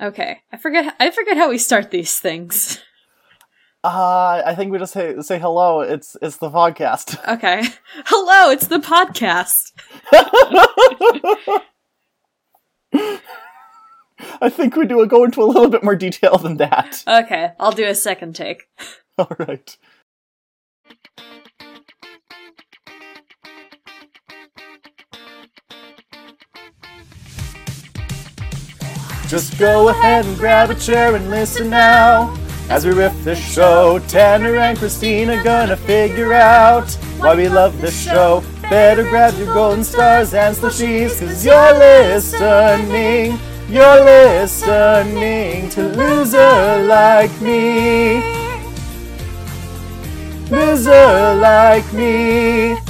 Okay. I forget I forget how we start these things. Uh, I think we just say say hello. It's it's the podcast. Okay. Hello, it's the podcast. I think we do go into a little bit more detail than that. Okay, I'll do a second take. All right. Just go ahead and grab a chair and listen now. As we riff the show, Tanner and Christina gonna figure out why we love this show. Better grab your golden stars and slushies, cause you're listening. You're listening to Loser Like Me. Loser Like Me.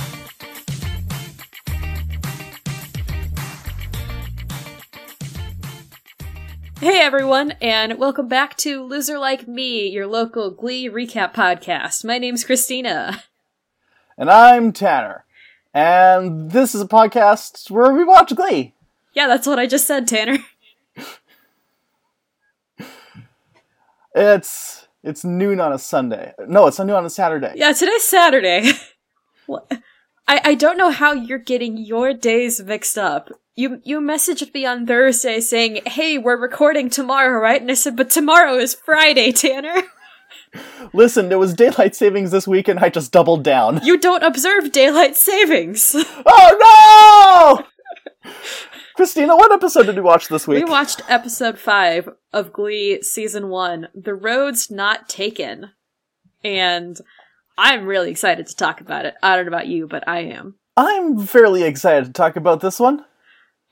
Hey everyone, and welcome back to Loser Like Me, your local Glee recap podcast. My name's Christina. And I'm Tanner. And this is a podcast where we watch Glee. Yeah, that's what I just said, Tanner. It's it's noon on a Sunday. No, it's noon on a Saturday. Yeah, today's Saturday. What? I, I don't know how you're getting your days mixed up. You you messaged me on Thursday saying, "Hey, we're recording tomorrow, right?" And I said, "But tomorrow is Friday, Tanner. Listen, there was daylight savings this week and I just doubled down. You don't observe daylight savings." Oh no! Christina, what episode did we watch this week? We watched episode 5 of Glee season 1, The Rhodes Not Taken. And I'm really excited to talk about it. I don't know about you, but I am. I'm fairly excited to talk about this one.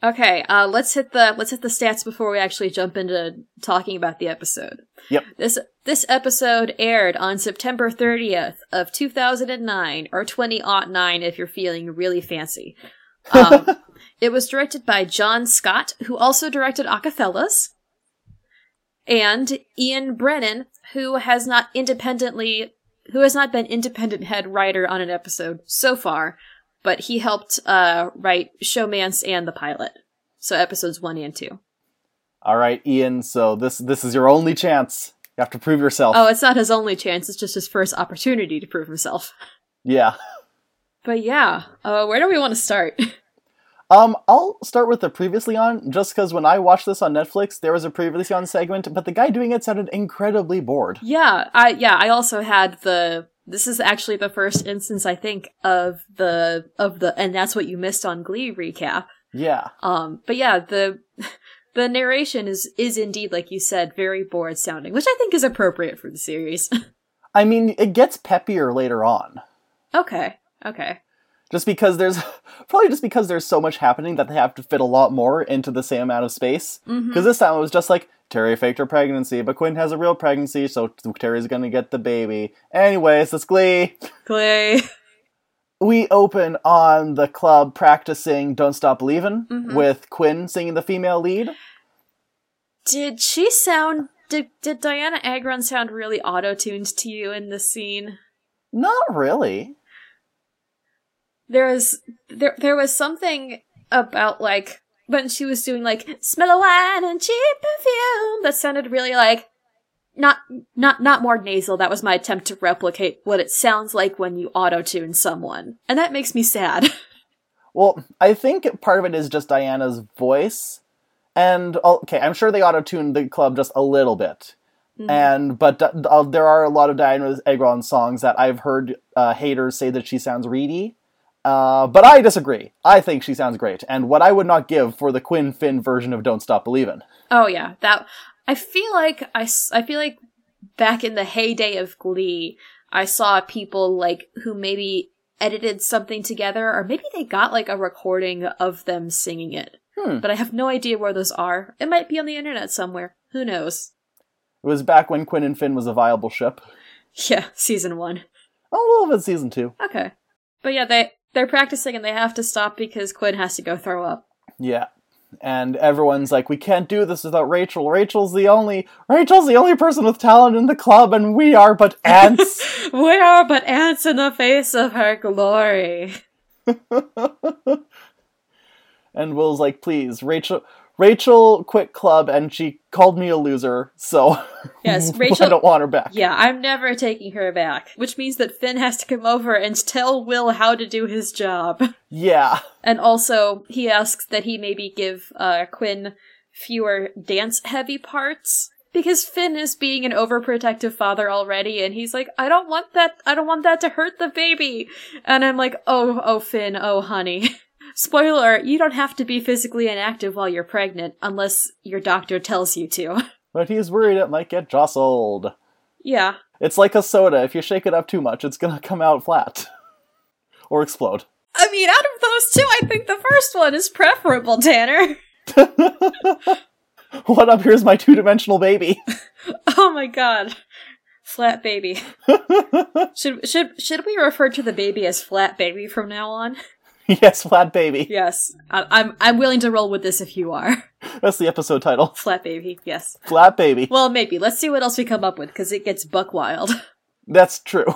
Okay, uh, let's hit the let's hit the stats before we actually jump into talking about the episode. Yep. This this episode aired on September 30th of 2009 or 2009 if you're feeling really fancy. Um, it was directed by John Scott, who also directed Acafellas, and Ian Brennan, who has not independently who has not been independent head writer on an episode so far, but he helped uh, write Showmance and the pilot. So episodes 1 and 2. All right, Ian. So this this is your only chance. You have to prove yourself. Oh, it's not his only chance, it's just his first opportunity to prove himself. Yeah. But yeah, uh, where do we want to start? Um, I'll start with the previously on, just because when I watched this on Netflix, there was a previously on segment, but the guy doing it sounded incredibly bored. yeah, I yeah, I also had the this is actually the first instance I think of the of the and that's what you missed on Glee recap. Yeah. Um, but yeah, the the narration is is indeed like you said very bored sounding, which I think is appropriate for the series. I mean, it gets peppier later on. okay, okay. Just because there's probably just because there's so much happening that they have to fit a lot more into the same amount of space. Because this time it was just like Terry faked her pregnancy, but Quinn has a real pregnancy, so Terry's gonna get the baby. Anyways, that's Glee. Clay. We open on the club practicing "Don't Stop Believin'" Mhm. with Quinn singing the female lead. Did she sound did did Dianna Agron sound really auto-tuned to you in this scene? Not really. There was there there was something about like when she was doing like smell of wine and cheap perfume that sounded really like not not not more nasal. That was my attempt to replicate what it sounds like when you auto-tune someone. And that makes me sad. Well, I think part of it is just Dianna's voice, and okay, I'm sure they auto tuned the club just a little bit. Mhm. And but uh, there are a lot of Dianna Agron songs that I've heard uh, haters say that she sounds reedy. Uh, but I disagree. I think she sounds great, and what I would not give for the Quinn Finn version of "Don't Stop Believin'." Oh yeah, that I feel like I, I feel like back in the heyday of Glee, I saw people like who maybe edited something together, or maybe they got like a recording of them singing it. Hmm. But I have no idea where those are. It might be on the internet somewhere. Who knows? It was back when Quinn and Finn was a viable ship. Yeah, season one. A little bit season two. Okay, but yeah, they they're practicing and they have to stop because Quinn has to go throw up. Yeah. And everyone's like, we can't do this without Rachel. Rachel's the only Rachel's the only person with talent in the club, and we are but ants. we are but ants in the face of her glory. and Will's like, please, Rachel Rachel quit club and she called me a loser, so Yes, Rachel. I don't want her back. Yeah, I'm never taking her back. Which means that Finn has to come over and tell Will how to do his job. Yeah. And also, he asks that he maybe give uh, Quinn fewer dance heavy parts. Because Finn is being an overprotective father already, and he's like, I don't want that, I don't want that to hurt the baby. And I'm like, oh, oh, Finn, oh, honey. Spoiler, you don't have to be physically inactive while you're pregnant, unless your doctor tells you to. But he's worried it might get jostled. yeah, It's like a soda. If you shake it up too much, it's gonna come out flat. or explode. I mean, out of those two, I think the first one is preferable, Tanner. What up? Here's my two dimensional baby. Oh my god. Flat baby. should should should we refer to the baby as flat baby from now on? yes, flat baby. Yes. I, I'm I'm willing to roll with this if you are. That's the episode title. Flat baby, yes. Flat baby. Well, maybe. Let's see what else we come up with, because it gets buck wild. That's true.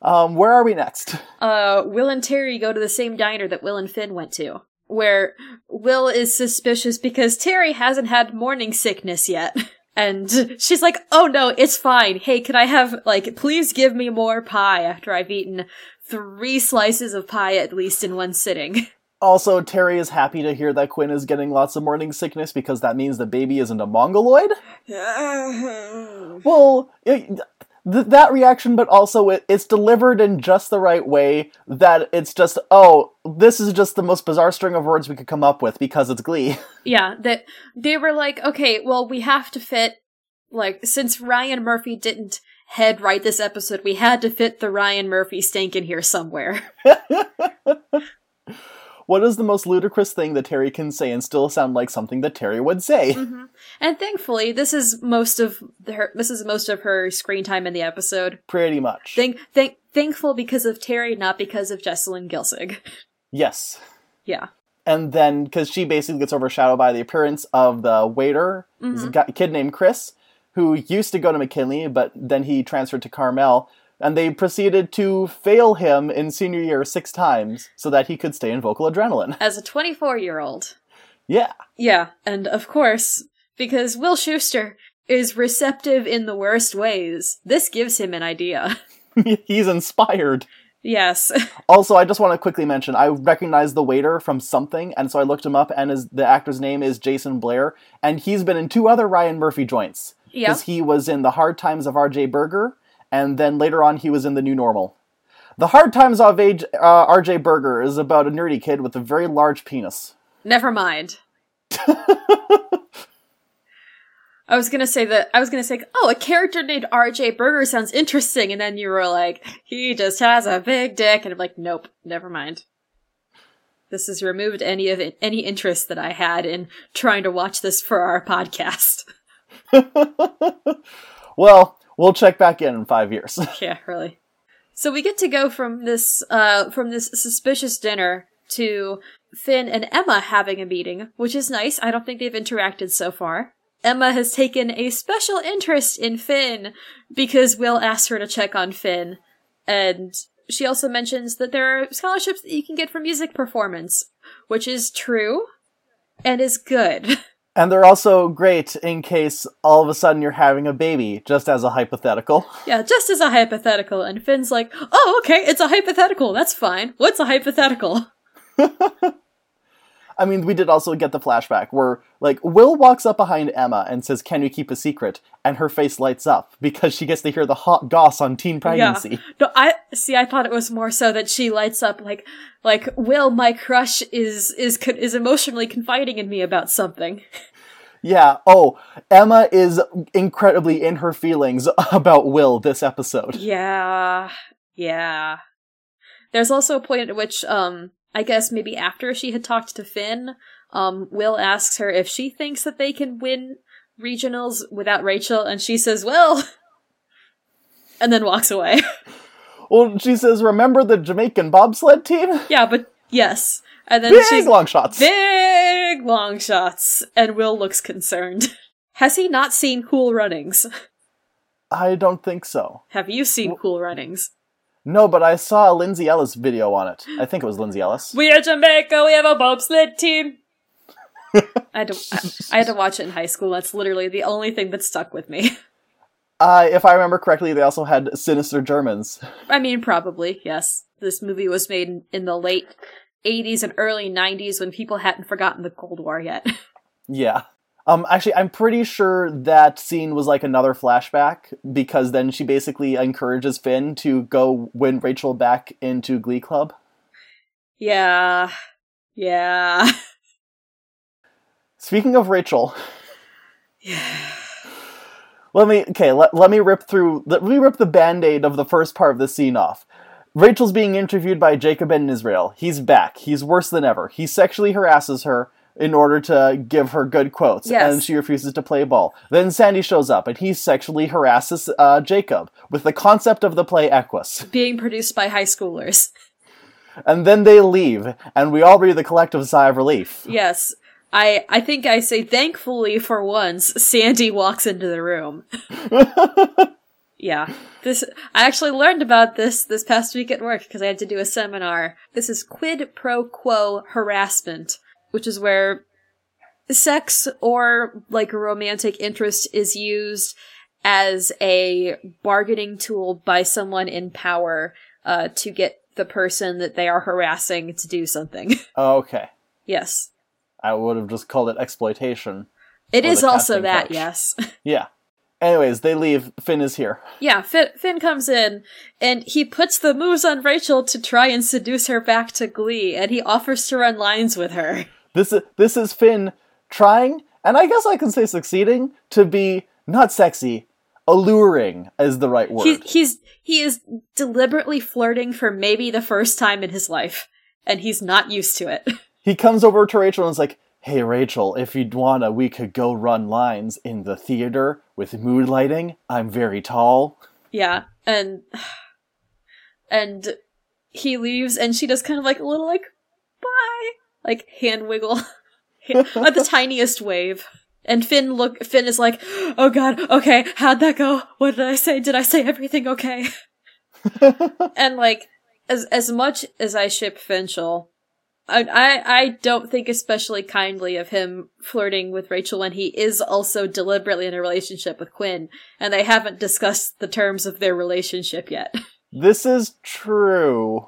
Um, where are we next? Uh, Will and Terry go to the same diner that Will and Finn went to, where Will is suspicious because Terry hasn't had morning sickness yet. And she's like, oh no, it's fine. Hey, can I have, like, please give me more pie after I've eaten three slices of pie at least in one sitting. Also, Terry is happy to hear that Quinn is getting lots of morning sickness because that means the baby isn't a mongoloid. Well, it, th- that reaction, but also it, it's delivered in just the right way that it's just, oh, this is just the most bizarre string of words we could come up with because it's Glee. yeah, that they were like, okay, well, we have to fit, like, since Ryan Murphy didn't head write this episode, we had to fit the Ryan Murphy stank in here somewhere. what is the most ludicrous thing that Terry can say and still sound like something that Terry would say? Mm-hmm. And thankfully, this is most of her. This is most of her screen time in the episode. Pretty much. Thank, thank, thankful because of Terry, not because of Jessalyn Gilsig. yes. Yeah, and then because she basically gets overshadowed by the appearance of the waiter, He's a guy- kid named Chris, who used to go to McKinley, but then he transferred to Carmel, and they proceeded to fail him in senior year six times so that he could stay in vocal adrenaline. as a 24 year old. Yeah, Yeah, and of course, because Will Schuester is receptive in the worst ways, this gives him an idea. he's inspired. yes. Also, I just want to quickly mention I recognize the waiter from something, and so I looked him up, and his, the actor's name is Jason Blair, and he's been in two other Ryan Murphy joints. Yeah. Because he was in The Hard Times of R.J. Berger, and then later on he was in The New Normal. The Hard Times of Age, uh, R.J. Berger is about a nerdy kid with a very large penis. Never mind. I was gonna say that I was gonna say, oh, a character named R.J. Berger sounds interesting, and then you were like, he just has a big dick, and I'm like, nope, never mind. This has removed any of it, any interest that I had in trying to watch this for our podcast. Well, we'll check back in in five years. yeah, really. So we get to go from this uh from this suspicious dinner to Finn and Emma having a meeting, which is nice. I don't think they've interacted so far. Emma has taken a special interest in Finn because Will asked her to check on Finn. And she also mentions that there are scholarships that you can get for music performance, which is true and is good. and they're also great in case all of a sudden you're having a baby, just as a hypothetical. yeah, just as a hypothetical. And Finn's like, oh, okay, it's a hypothetical. That's fine. What's a hypothetical? I mean, we did also get the flashback where, like, Will walks up behind Emma and says, Can you keep a secret? And her face lights up because she gets to hear the hot goss on teen pregnancy. No, I see. I thought it was more so that she lights up like, like Will, my crush, is is is emotionally confiding in me about something. Yeah. Oh, Emma is incredibly in her feelings about Will this episode. Yeah, yeah. There's also a point at which, um, I guess maybe after she had talked to Finn, um, Will asks her if she thinks that they can win regionals without Rachel, and she says, "Well," and then walks away. Well, she says, Remember the Jamaican bobsled team? yeah, but yes, and then Big she's long shots. Big long shots, and Will looks concerned. Has he not seen Cool Runnings? I don't think so. Have you seen Cool Runnings? No, but I saw a Lindsay Ellis video on it. I think it was Lindsay Ellis. We are Jamaica, we have a bobsled team. I had to I, I had to watch it in high school. That's literally the only thing that stuck with me. Uh, if I remember correctly, they also had sinister Germans. I mean, probably yes. This movie was made in, in the late '80s and early '90s when people hadn't forgotten the Cold War yet. Yeah. Um, actually, I'm pretty sure that scene was like another flashback because then she basically encourages Finn to go win Rachel back into Glee Club. yeah, yeah, Speaking of Rachel, yeah. let me okay. Let, let me rip through. Let me rip the band-aid of the first part of the scene off. Rachel's being interviewed by Jacob Ben Israel. He's back. He's worse than ever. He sexually harasses her in order to give her good quotes, Yes. and she refuses to play ball. Then Sandy shows up, and he sexually harasses uh, Jacob with the concept of the play Equus. Being produced by high schoolers. And then they leave, and we all breathe a collective sigh of relief. Yes. I I think I say thankfully for once Sandy walks into the room. yeah. This I actually learned about this this past week at work because I had to do a seminar. This is quid pro quo harassment, which is where sex or like a romantic interest is used as a bargaining tool by someone in power uh, to get the person that they are harassing to do something. okay. yes. I would have just called it exploitation. It is also that, couch. yes. Yeah. Anyways, they leave. Finn is here. yeah, Finn, Finn comes in and he puts the moves on Rachel to try and seduce her back to Glee, and he offers to run lines with her. This is this is Finn trying, and I guess I can say succeeding, to be not sexy, alluring is the right word. He, he's he is deliberately flirting for maybe the first time in his life, and he's not used to it. he comes over to Rachel and is like, "Hey Rachel, if you'd wanna, we could go run lines in the theater with mood lighting. I'm very tall." yeah, and and he leaves, and she does kind of like a little like bye, like hand wiggle, like the tiniest wave. And Finn look Finn is like, "Oh god, okay, how'd that go? What did I say? Did I say everything okay?" and like as as much as I ship Finchel, I, I I don't think especially kindly of him flirting with Rachel when he is also deliberately in a relationship with Quinn, and they haven't discussed the terms of their relationship yet. This is true,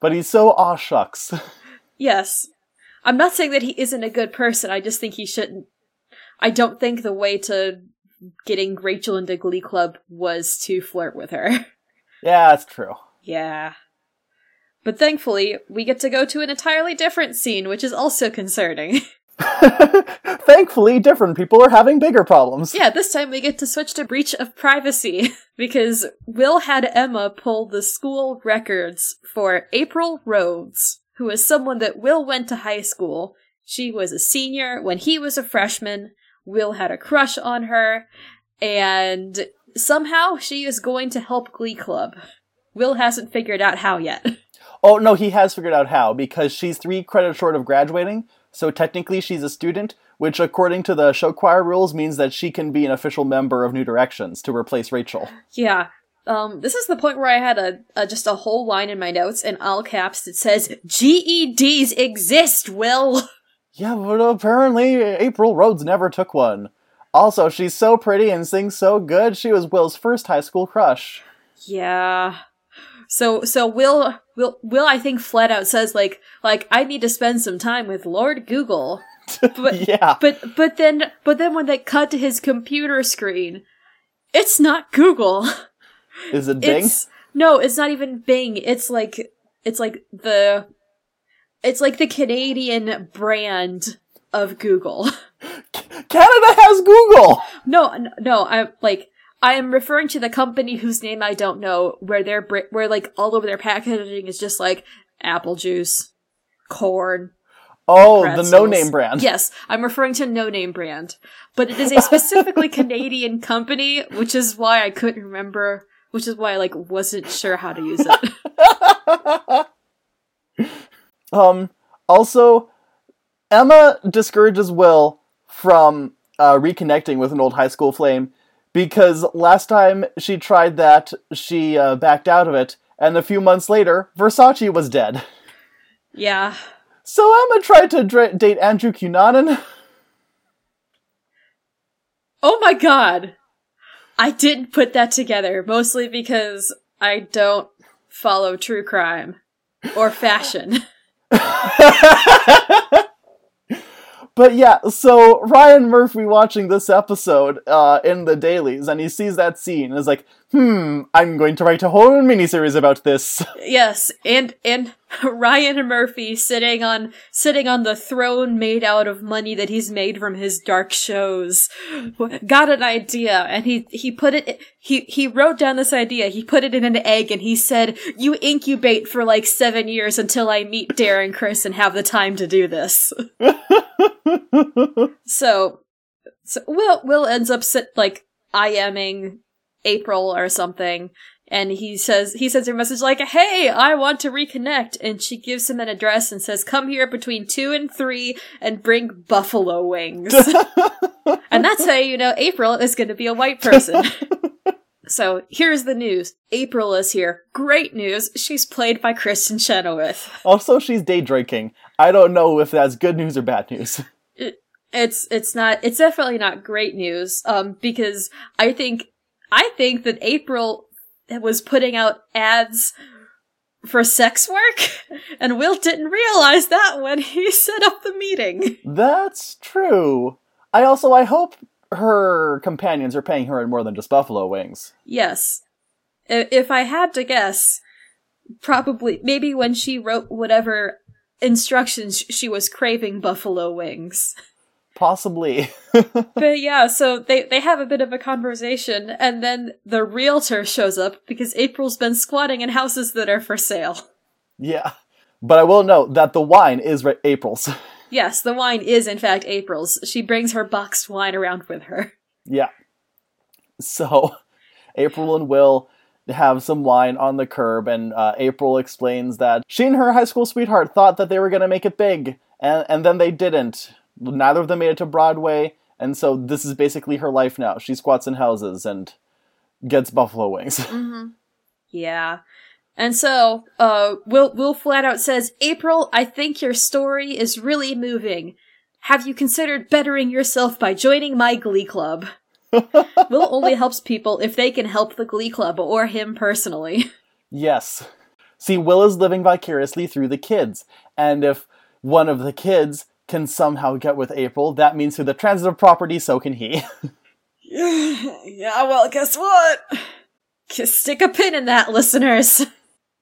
but he's so aw shucks. yes, I'm not saying that he isn't a good person. I just think he shouldn't. I don't think the way to getting Rachel into Glee Club was to flirt with her. yeah, that's true. Yeah. But thankfully, we get to go to an entirely different scene, which is also concerning. Thankfully, different people are having bigger problems. yeah, this time we get to switch to breach of privacy, because Will had Emma pull the school records for April Rhodes, who is someone that Will went to high school. She was a senior when he was a freshman. Will had a crush on her, and somehow she is going to help Glee Club. Will hasn't figured out how yet. Oh no, he has figured out how because she's three credits short of graduating. So technically, she's a student, which, according to the show choir rules, means that she can be an official member of New Directions to replace Rachel. Yeah. Um, this is the point where I had a, a just a whole line in my notes in all caps that says GEDs exist, Will. Yeah, but apparently April Rhodes never took one. Also, she's so pretty and sings so good. She was Will's first high school crush. Yeah. So so Will Will Will I think flat out says like like I need to spend some time with Lord Google. But yeah. but but then but then when they cut to his computer screen, it's not Google. Is it Bing? It's no, it's not even Bing. It's like it's like the it's like the Canadian brand of Google. Canada has Google! no, no, I'm like I am referring to the company whose name I don't know, where their where like all over their packaging is just like apple juice, corn. Oh, pretzels. the no name brand. Yes, I'm referring to no name brand, but it is a specifically Canadian company, which is why I couldn't remember. Which is why I like wasn't sure how to use it. Um, also, Emma discourages Will from uh, reconnecting with an old high school flame because last time she tried that, she uh, backed out of it, and a few months later, Versace was dead. yeah. So Emma tried to dra- date Andrew Cunanan. Oh my god! I didn't put that together, mostly because I don't follow true crime or fashion. But yeah, so Ryan Murphy watching this episode uh, in the dailies, and he sees that scene and is like, "Hmm, I'm going to write a whole miniseries about this." yes, and and Ryan Murphy sitting on sitting on the throne made out of money that he's made from his dark shows got an idea and he he put it he he wrote down this idea he put it in an egg and he said you incubate for like 7 years until I meet Darren Criss and have the time to do this so so Will Will ends up sit, like IMing April or something and he says he sends her a message like hey i want to reconnect and she gives him an address and says come here between two and three and bring buffalo wings. And that's how you know april is going to be a white person. So here's the news. April is here. Great news. She's played by kristin chenoweth. Also she's day drinking. I don't know if that's good news or bad news. It's it's not it's definitely not great news um because i think i think that april was putting out ads for sex work, and Will didn't realize that when he set up the meeting. That's true. I also I hope her companions are paying her in more than just buffalo wings. Yes. If I had to guess, probably maybe when she wrote whatever instructions she was craving buffalo wings. Possibly. but yeah, so they, they have a bit of a conversation, and then the realtor shows up because April's been squatting in houses that are for sale. Yeah. But I will note that the wine is April's. Yes, the wine is in fact April's. She brings her boxed wine around with her. Yeah. So, April and Will have some wine on the curb, and uh, April explains that she and her high school sweetheart thought that they were going to make it big, and, and then they didn't neither of them made it to Broadway, and so this is basically her life now. She squats in houses and gets buffalo wings. Mm-hmm. Yeah. And so, uh, Will, Will flat out says, April, I think your story is really moving. Have you considered bettering yourself by joining my glee club? Will only helps people if they can help the glee club or him personally. Yes. See, Will is living vicariously through the kids, and if one of the kids can somehow get with April, that means through the transitive property, so can he. yeah, well, guess what? Stick a pin in that, listeners.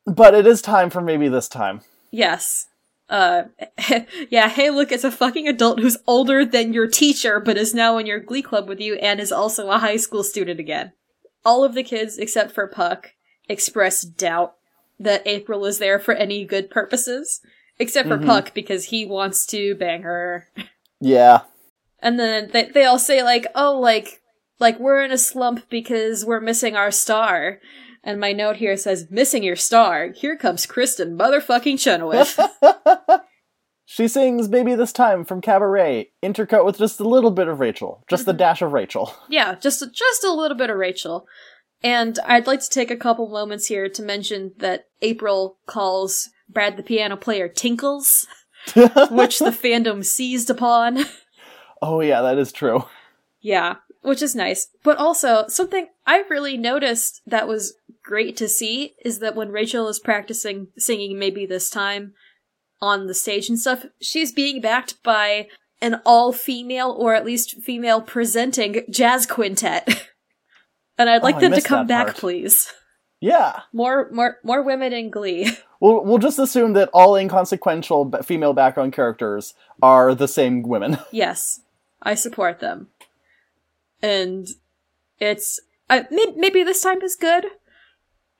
But it is time for maybe this time. Yes. Uh, yeah, hey, look, it's a fucking adult who's older than your teacher, but is now in your glee club with you and is also a high school student again. All of the kids, except for Puck, express doubt that April is there for any good purposes. Except for mm-hmm. Puck, because he wants to bang her. Yeah. And then they, they all say, like, oh, like, like, we're in a slump because we're missing our star. And my note here says, missing your star. Here comes Kristin motherfucking Chenoweth. she sings Maybe This Time from Cabaret, intercut with just a little bit of Rachel. Just the mm-hmm. dash of Rachel. Yeah, just, just a little bit of Rachel. And I'd like to take a couple moments here to mention that April calls Brad the piano player Tinkles, which the fandom seized upon. Oh, yeah, that is true. Yeah, which is nice. But also, something I really noticed that was great to see is that when Rachel is practicing singing Maybe This Time on the stage and stuff, she's being backed by an all female, or at least female presenting jazz quintet. and I'd oh, like oh, them to come back, please. Yeah. More more more women in Glee. We'll we'll just assume that all inconsequential female background characters are the same women. Yes, I support them, and it's uh, maybe, maybe this time is good.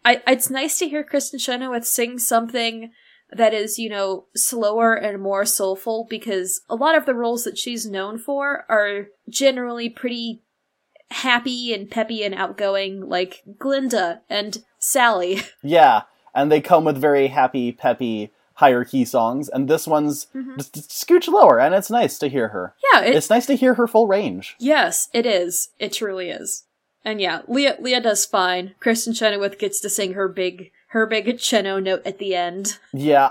I it's nice to hear Kristin Chenoweth sing something that is you know slower and more soulful because a lot of the roles that she's known for are generally pretty happy and peppy and outgoing, like Glinda and Sally. Yeah, and they come with very happy, peppy, higher key songs, and this one's mm-hmm. just, scooch lower, and it's nice to hear her. Yeah, it, it's nice to hear her full range. Yes, it is. It truly is. And yeah, Lea Lea does fine. Kristin Chenoweth gets to sing her big her big cello note at the end. Yeah.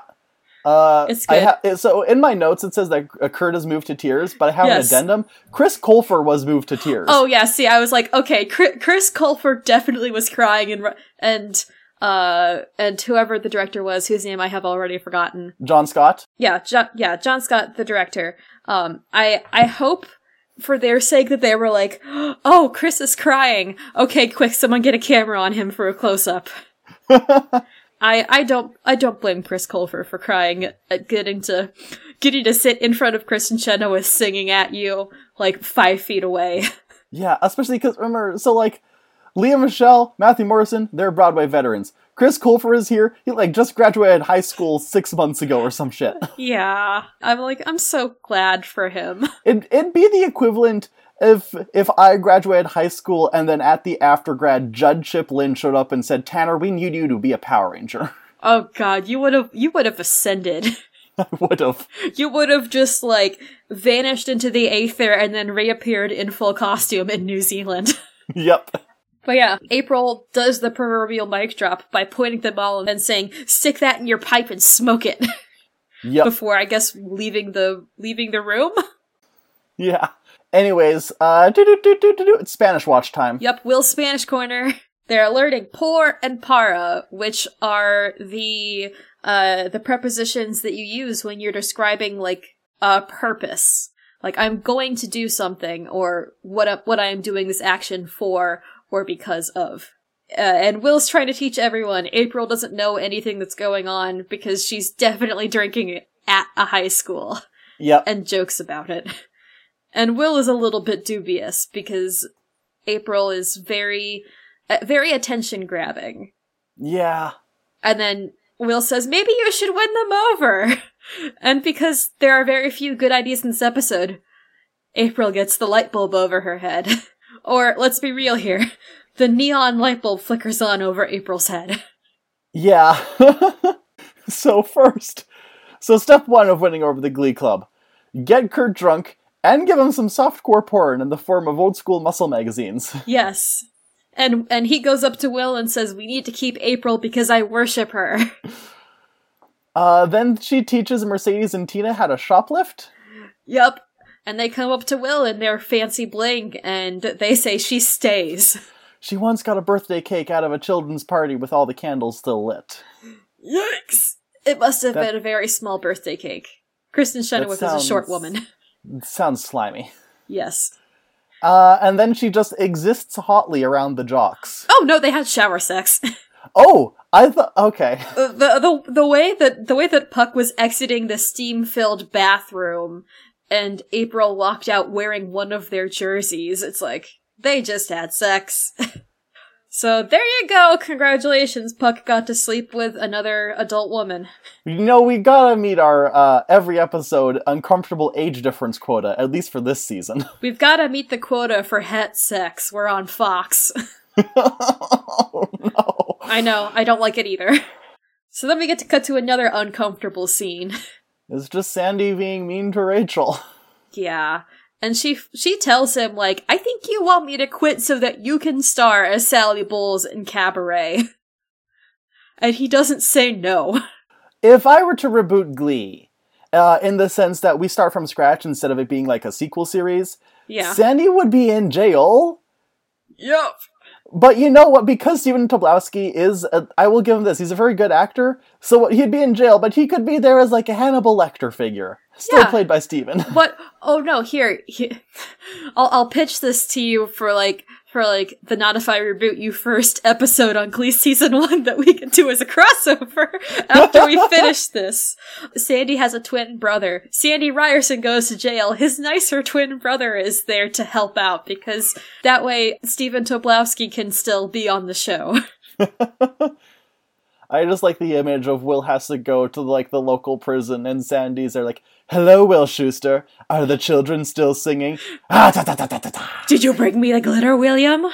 Uh, It's good. ha- so in my notes it says that uh, Kurt has moved to tears, but I have Yes. an addendum. Chris Colfer was moved to tears. Oh yeah, see, I was like, okay, Chris, Chris Colfer definitely was crying, and and uh and whoever the director was, whose name I have already forgotten. John Scott. Yeah, John, yeah, John Scott, the director. Um, I I hope for their sake that they were like, oh, Chris is crying. Okay, quick, someone get a camera on him for a close up. I I don't I don't blame Chris Colfer for crying at getting to getting to sit in front of Kristin Chenoweth singing at you like five feet away. Yeah, especially because remember, so like Lea Michele, Matthew Morrison, they're Broadway veterans. Chris Colfer is here. He like just graduated high school six months ago or some shit. Yeah, I'm like I'm so glad for him. It, it'd be the equivalent if if I graduated high school and then at the after grad, Judd Chip Lynn showed up and said, "Tanner, we need you to be a Power Ranger." Oh God, you would have you would have ascended. I would have. You would have just like vanished into the aether and then reappeared in full costume in New Zealand. Yep. But yeah, April does the proverbial mic drop by pointing them all and saying, "Stick that in your pipe and smoke it." Yep. Before I guess leaving the leaving the room. Yeah. Anyways, uh. It's Spanish watch time. Yep, Will Spanish Corner. They're alerting por and para, which are the uh the prepositions that you use when you're describing like a purpose. Like I'm going to do something or what I- what I am doing this action for or because of. Uh, and Will's trying to teach everyone. April doesn't know anything that's going on because she's definitely drinking at a high school Yep. and jokes about it. And Will is a little bit dubious because April is very, uh, very attention grabbing. Yeah. And then Will says, maybe you should win them over. And because there are very few good ideas in this episode, April gets the light bulb over her head. or, let's be real here, the neon light bulb flickers on over April's head. Yeah. so first, so step one of winning over the Glee Club: get Kurt drunk and give him some softcore porn in the form of old school muscle magazines. Yes. And and he goes up to Will and says, "We need to keep April because I worship her." Uh, then she teaches Mercedes and Tina how to shoplift. Yep. And they come up to Will in their fancy bling and they say she stays. She once got a birthday cake out of a children's party with all the candles still lit. Yikes! It must have That- been a very small birthday cake. Kristin Chenoweth is a short woman. Sounds slimy. yes. Uh, and then she just exists hotly around the jocks. Oh no, they had shower sex. Oh, I thought okay. the, the the way that the way that Puck was exiting the steam-filled bathroom and April walked out wearing one of their jerseys, it's like they just had sex. so there you go. Congratulations, Puck got to sleep with another adult woman. You know, we gotta meet our uh, every episode uncomfortable age difference quota, at least for this season. We've got to meet the quota for het sex. We're on Fox. oh no. I know, I don't like it either. So then we get to cut to another uncomfortable scene. It's just Sandy being mean to Rachel. Yeah. And she she tells him like, "I think you want me to quit so that you can star as Sally Bowles in Cabaret." And he doesn't say no. If I were to reboot Glee, uh, in the sense that we start from scratch instead of it being like a sequel series, Yeah. Sandy would be in jail. Yep. But you know what? Because Stephen Tobolowsky is, a, I will give him this. He's a very good actor. So he'd be in jail, but he could be there as like a Hannibal Lecter figure, still Yeah. played by Stephen. But oh no, here, he- I'll I'll pitch this to you for like for like the not if I reboot you first episode on Glee season one that we can do as a crossover after we finish this. Sandy has a twin brother. Sandy Ryerson goes to jail. His nicer twin brother is there to help out because that way Stephen Tobolowsky can still be on the show. I just like the image of Will has to go to like the local prison, and Sandy's are like, "Hello, Will Schuester. Are the children still singing?" Ah, ta, ta, ta, ta, ta. Did you bring me the glitter, William?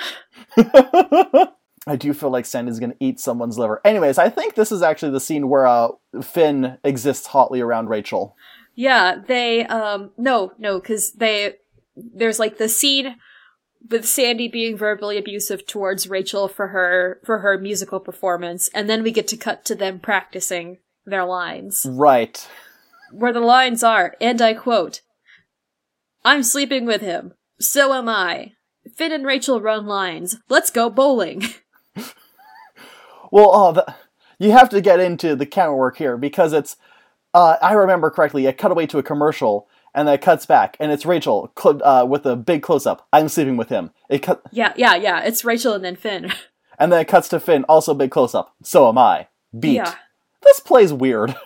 I do feel like Sandy's gonna eat someone's liver. Anyways, I think this is actually the scene where uh, Finn exists hotly around Rachel. Yeah, they um no, no, cuz they there's like the scene with Sandy being verbally abusive towards Rachel for her for her musical performance and then we get to cut to them practicing their lines. Right. Where the lines are, and I quote I'm sleeping with him. So am I. Finn and Rachel run lines. Let's go bowling. Well, oh, the, you have to get into the camera work here because it's, uh, I remember correctly, a cutaway to a commercial and then it cuts back and it's Rachel cl- uh, with a big close up. I'm sleeping with him. It cut, yeah, yeah, yeah. It's Rachel and then Finn. and then it cuts to Finn, also big close up. So am I. Beat. Yeah. This play's weird.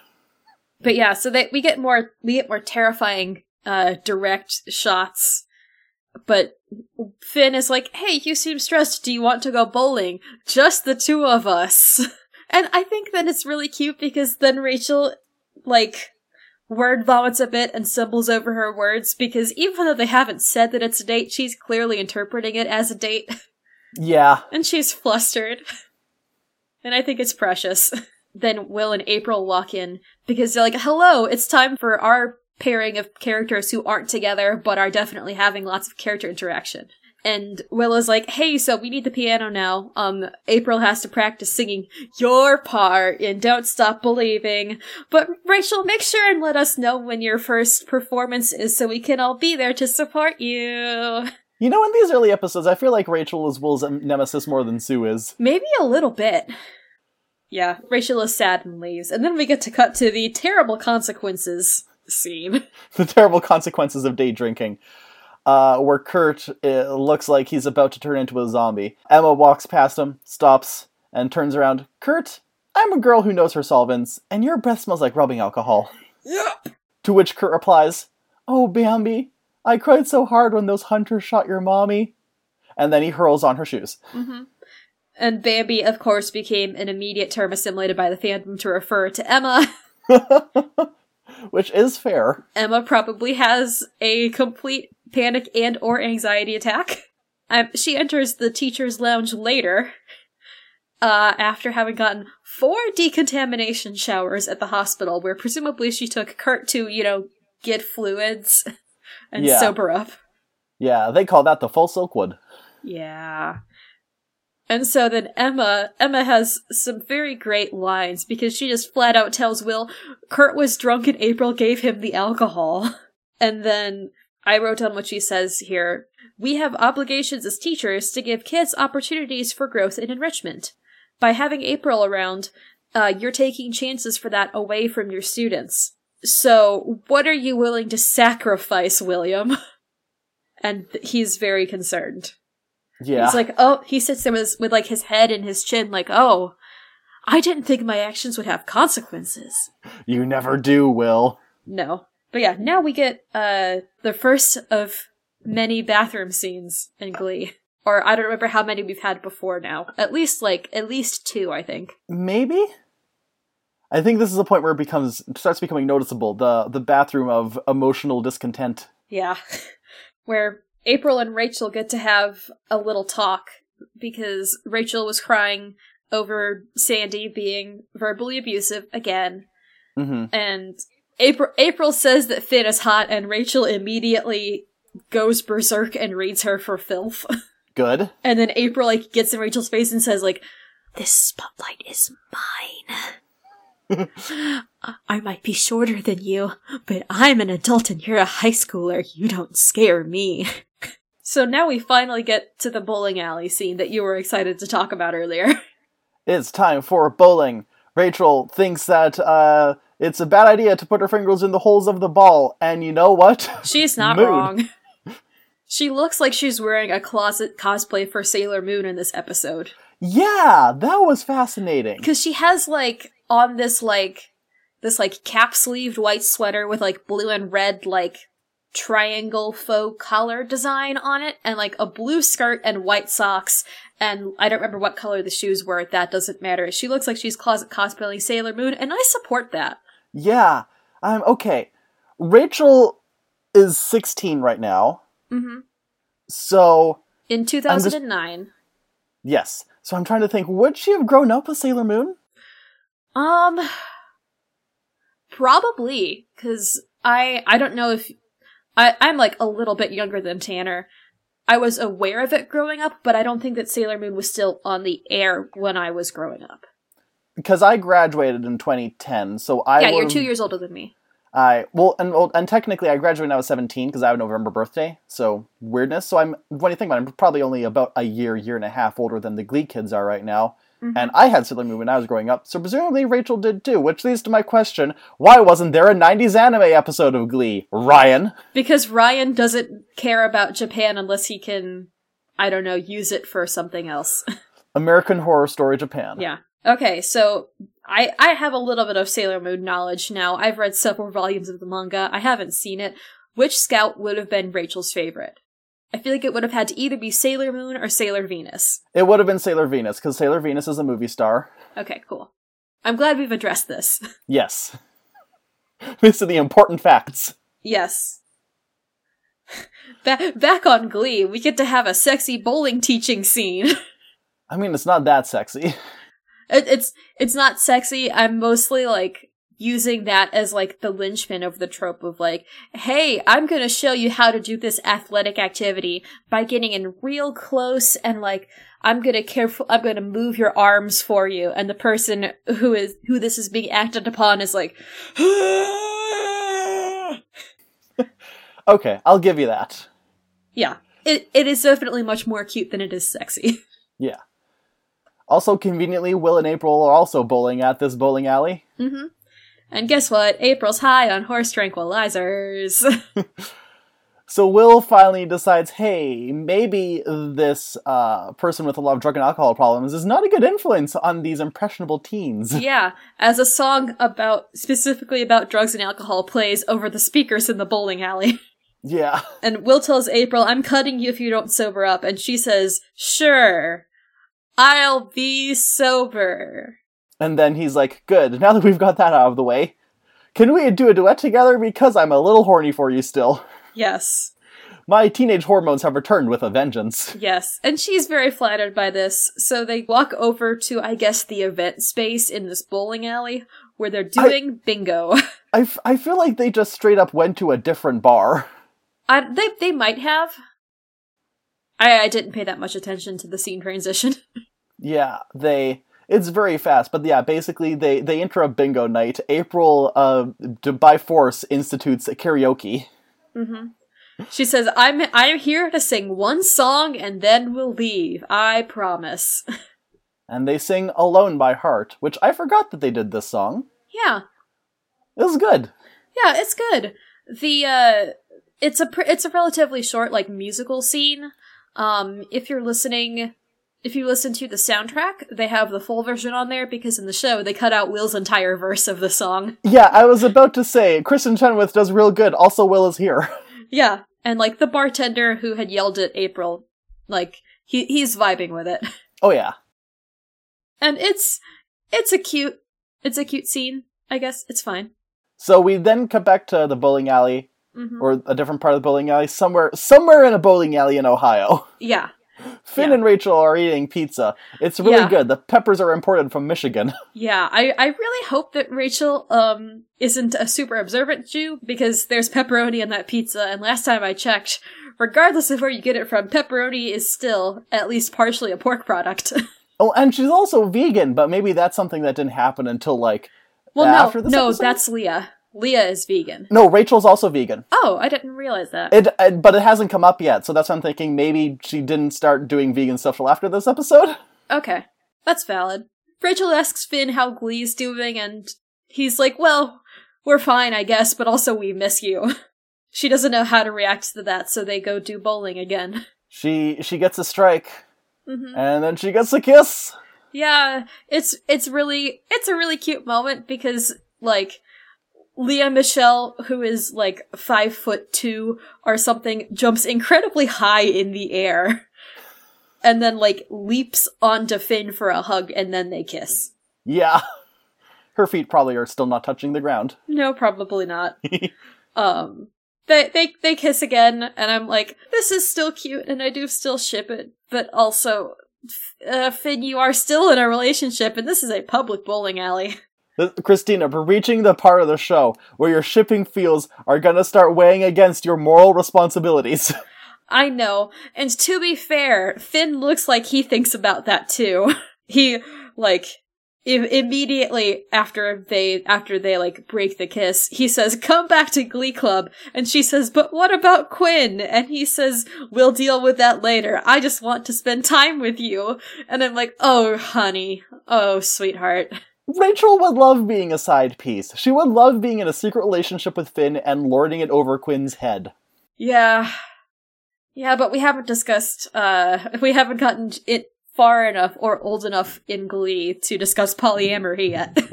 But yeah, so that we get more we get more terrifying uh direct shots. But Finn is like, "Hey, you seem stressed. Do you want to go bowling? Just the two of us." And I think that it's really cute because then Rachel like word vomits a bit and stumbles over her words because even though they haven't said that it's a date, she's clearly interpreting it as a date Yeah. and she's flustered. And I think it's precious. then Will and April walk in because they're like, hello, it's time for our pairing of characters who aren't together but are definitely having lots of character interaction. And Will is like, hey, so we need the piano now. Um, April has to practice singing your part in Don't Stop Believing. But Rachel, make sure and let us know when your first performance is so we can all be there to support you. You know, in these early episodes, I feel like Rachel is Will's nemesis more than Sue is. Maybe a little bit. Yeah, Rachel is sad and leaves. And then we get to cut to the terrible consequences scene. the terrible consequences of day drinking. Uh, where Kurt uh, looks like he's about to turn into a zombie. Emma walks past him, stops, and turns around. Kurt, I'm a girl who knows her solvents, and your breath smells like rubbing alcohol. Yep. To which Kurt replies, Oh, Bambi, I cried so hard when those hunters shot your mommy. And then he hurls on her shoes. hmm And Bambi, of course, became an immediate term assimilated by the fandom to refer to Emma. Which is fair. Emma probably has a complete panic and or anxiety attack. Um, she enters the teacher's lounge later, uh, after having gotten four decontamination showers at the hospital, where presumably she took Kurt to, you know, get fluids and Yeah. sober up. Yeah, they call that the full Silkwood. Yeah. And so then Emma, Emma has some very great lines because she just flat out tells Will, Kurt was drunk and April gave him the alcohol. And then I wrote down what she says here. We have obligations as teachers to give kids opportunities for growth and enrichment. By having April around, uh, you're taking chances for that away from your students. So, what are you willing to sacrifice, William? And he's very concerned. Yeah. He's like, oh, he sits there with, with like his head and his chin, like, oh, I didn't think my actions would have consequences. you never do, Will. No, but yeah, now we get uh the first of many bathroom scenes in Glee, or I don't remember how many we've had before now. At least like at least two, I think. Maybe? I think this is a point where it becomes starts becoming noticeable. The the bathroom of emotional discontent. Yeah, where April and Rachel get to have a little talk because Rachel was crying over Sandy being verbally abusive again. hmm and April April says that Finn is hot, and Rachel immediately goes berserk and reads her for filth. Good. and then April like gets in Rachel's face and says like, "This spotlight is mine." I might be shorter than you, but I'm an adult and you're a high schooler. You don't scare me. So now we finally get to the bowling alley scene that you were excited to talk about earlier. It's time for bowling. Rachel thinks that uh, it's a bad idea to put her fingers in the holes of the ball, and you know what? She's not wrong. She looks like she's wearing a closet cosplay for Sailor Moon in this episode. yeah, that was fascinating. Cause she has like on this like this like cap sleeved white sweater with like blue and red like triangle faux collar design on it and like a blue skirt and white socks and I don't remember what color the shoes were, that doesn't matter. She looks like she's closet cosplaying Sailor Moon and I support that. Yeah, I'm okay. Rachel is 16 right now, Mm-hmm. so In 2009. yes. So I'm trying to think, would she have grown up with Sailor Moon? Um, probably because I I don't know if I I'm like a little bit younger than Tanner. I was aware of it growing up, but I don't think that Sailor Moon was still on the air when I was growing up. because I graduated in 2010, so I yeah, you're two years older than me. I well, and well, and technically, I graduated when I was 17 because I have a November birthday. So weirdness. So I'm when you think about it, I'm probably only about a year, year and a half older than the Glee kids are right now. Mm-hmm. And I had Sailor Moon when I was growing up, so presumably Rachel did too. Which leads to my question: Why wasn't there a 90s anime episode of Glee? Ryan. Because Ryan doesn't care about Japan unless he can, I don't know, use it for something else. American Horror Story Japan. yeah. Okay, so I I have a little bit of Sailor Moon knowledge now. I've read several volumes of the manga. I haven't seen it. Which scout would have been Rachel's favorite? I feel like it would have had to either be Sailor Moon or Sailor Venus. It would have been Sailor Venus because Sailor Venus is a movie star. Okay, cool. I'm glad we've addressed this. Yes. These are the important facts. yes. Ba- back on Glee, we get to have a sexy bowling teaching scene. I mean, it's not that sexy. It, it's it's not sexy. I'm mostly like using that as like the linchpin of the trope of like, hey, I'm gonna show you how to do this athletic activity by getting in real close and like I'm gonna careful I'm gonna move your arms for you and the person who is who this is being acted upon is like Okay, I'll give you that. Yeah. It it is definitely much more cute than it is sexy. Yeah. Also, conveniently, Will and April are also bowling at this bowling alley. mm-hmm. And guess what? April's high on horse tranquilizers. So Will finally decides, hey, maybe this uh, person with a lot of drug and alcohol problems is not a good influence on these impressionable teens. Yeah, as a song about specifically about drugs and alcohol plays over the speakers in the bowling alley. Yeah. And Will tells April, I'm cutting you if you don't sober up. And she says, Sure, I'll be sober. And then he's like, good, now that we've got that out of the way, can we do a duet together? Because I'm a little horny for you still. Yes, My teenage hormones have returned with a vengeance. yes. And she's very flattered by this. So they walk over to, I guess, the event space in this bowling alley where they're doing bingo. I, f- I feel like they just straight up went to a different bar. I, they, they might have. I, I didn't pay that much attention to the scene transition. Yeah, they. It's very fast, but yeah, basically they they interrupt bingo night. April, uh, by force institutes karaoke, Mm-hmm. She says, "I'm I'm here to sing one song and then we'll leave. I promise." and they sing "Alone" by Heart, which I forgot that they did this song. yeah, It was good. yeah, it's good. The uh, it's a pr- it's a relatively short like musical scene. Um, if you're listening, if you listen to the soundtrack, they have the full version on there because in the show they cut out Will's entire verse of the song. Yeah, I was about to say Kristin Chenoweth does real good. Also, Will is here. Yeah, and like the bartender who had yelled at April, like he he's vibing with it. Oh yeah, and it's it's a cute it's a cute scene i guess it's fine so we then come back to the bowling alley hmm or a different part of the bowling alley, somewhere somewhere in a bowling alley in Ohio. yeah Finn Yeah. and Rachel are eating pizza. It's really Yeah. good. The peppers are imported from Michigan. yeah i i really hope that rachel um isn't a super observant jew because there's pepperoni in that pizza and last time i checked regardless of where you get it from pepperoni is still at least partially a pork product Oh, and she's also vegan, but maybe that's something that didn't happen until like well after no this no episode? that's Lea Lea is vegan no, Rachel's also vegan. oh i didn't realize that It, it, but it hasn't come up yet, so that's why I'm thinking maybe she didn't start doing vegan stuff till after this episode. Okay, that's valid. Rachel asks Finn how Glee's doing, and he's like, Well, we're fine, I guess, but also we miss you. She doesn't know how to react to that, so they go do bowling again. She she gets a strike, hmm and then she gets a kiss. Yeah, it's it's really it's a really cute moment because like Lea Michele, who is like five foot two or something, jumps incredibly high in the air. And then like leaps onto Finn for a hug and then they kiss. Yeah, her feet probably are still not touching the ground. No, probably not. um, they they they kiss again, and I'm like, this is still cute, and I do still ship it, but also, uh, Finn, you are still in a relationship, and this is a public bowling alley. Christina, we're reaching the part of the show where your shipping feels are gonna start weighing against your moral responsibilities. I know, and to be fair, Finn looks like he thinks about that too. he like I- immediately after they after they like break the kiss, he says, "Come back to Glee Club," and she says, "But what about Quinn?" And he says, "We'll deal with that later. I just want to spend time with you." And I'm like, "Oh, honey, oh, sweetheart." Rachel would love being a side piece. She would love being in a secret relationship with Finn and lording it over Quinn's head. Yeah, yeah, but we haven't discussed. uh We haven't gotten it far enough or old enough in Glee to discuss polyamory yet.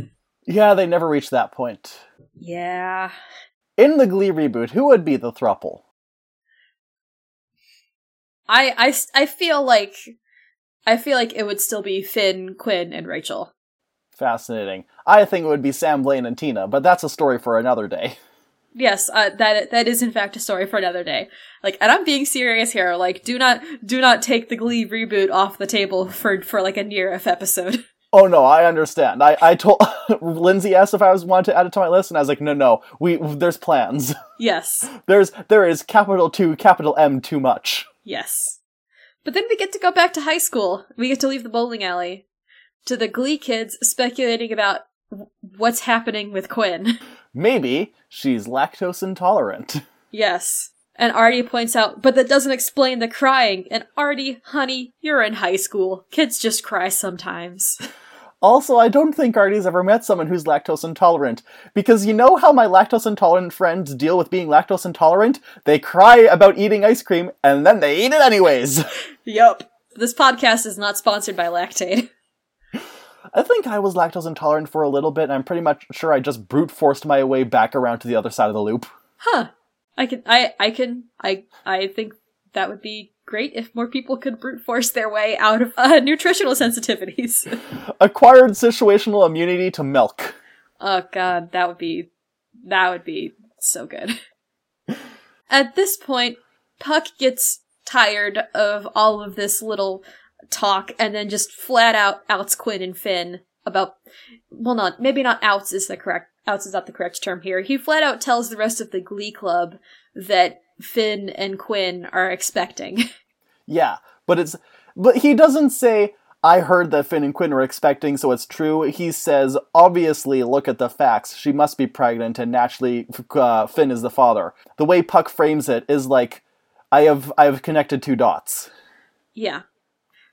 Yeah, they never reached that point. yeah. In the Glee reboot, who would be the thruple? I, I, I feel like I feel like it would still be Finn, Quinn, and Rachel. Fascinating. I think it would be Sam Blaine and Tina, but that's a story for another day. Yes, uh, that that is in fact a story for another day. Like, and I'm being serious here. Like, do not do not take the Glee reboot off the table for for like a near if episode. Oh no, I understand. I, I told Lindsay asked if I was wanted to add it to my list, and I was like, no, no, we there's plans. yes, There's there is capital two, capital M too much. yes. But then we get to go back to high school. We get to leave the bowling alley to the Glee kids speculating about what's happening with Quinn. Maybe she's lactose intolerant. Yes. And Artie points out, but that doesn't explain the crying. And Artie, honey, you're in high school. Kids just cry sometimes. Also, I don't think Artie's ever met someone who's lactose intolerant. Because you know how my lactose intolerant friends deal with being lactose intolerant? They cry about eating ice cream, and then they eat it anyways. yup. This podcast is not sponsored by Lactaid. I think I was lactose intolerant for a little bit, and I'm pretty much sure I just brute forced my way back around to the other side of the loop. Huh. I can, I, I can, I, I think that would be great if more people could brute force their way out of uh, nutritional sensitivities. Acquired situational immunity to milk. Oh god, that would be that would be so good. At this point, Puck gets tired of all of this little talk and then just flat out outs Quinn and Finn about well not maybe not outs is the correct outs is not the correct term here. He flat out tells the rest of the glee club that Finn and Quinn are expecting. Yeah, but it's but he doesn't say I heard that Finn and Quinn were expecting, so it's true. He says, obviously, look at the facts. She must be pregnant, and naturally, uh, Finn is the father. The way Puck frames it is like, I have I have connected two dots. Yeah.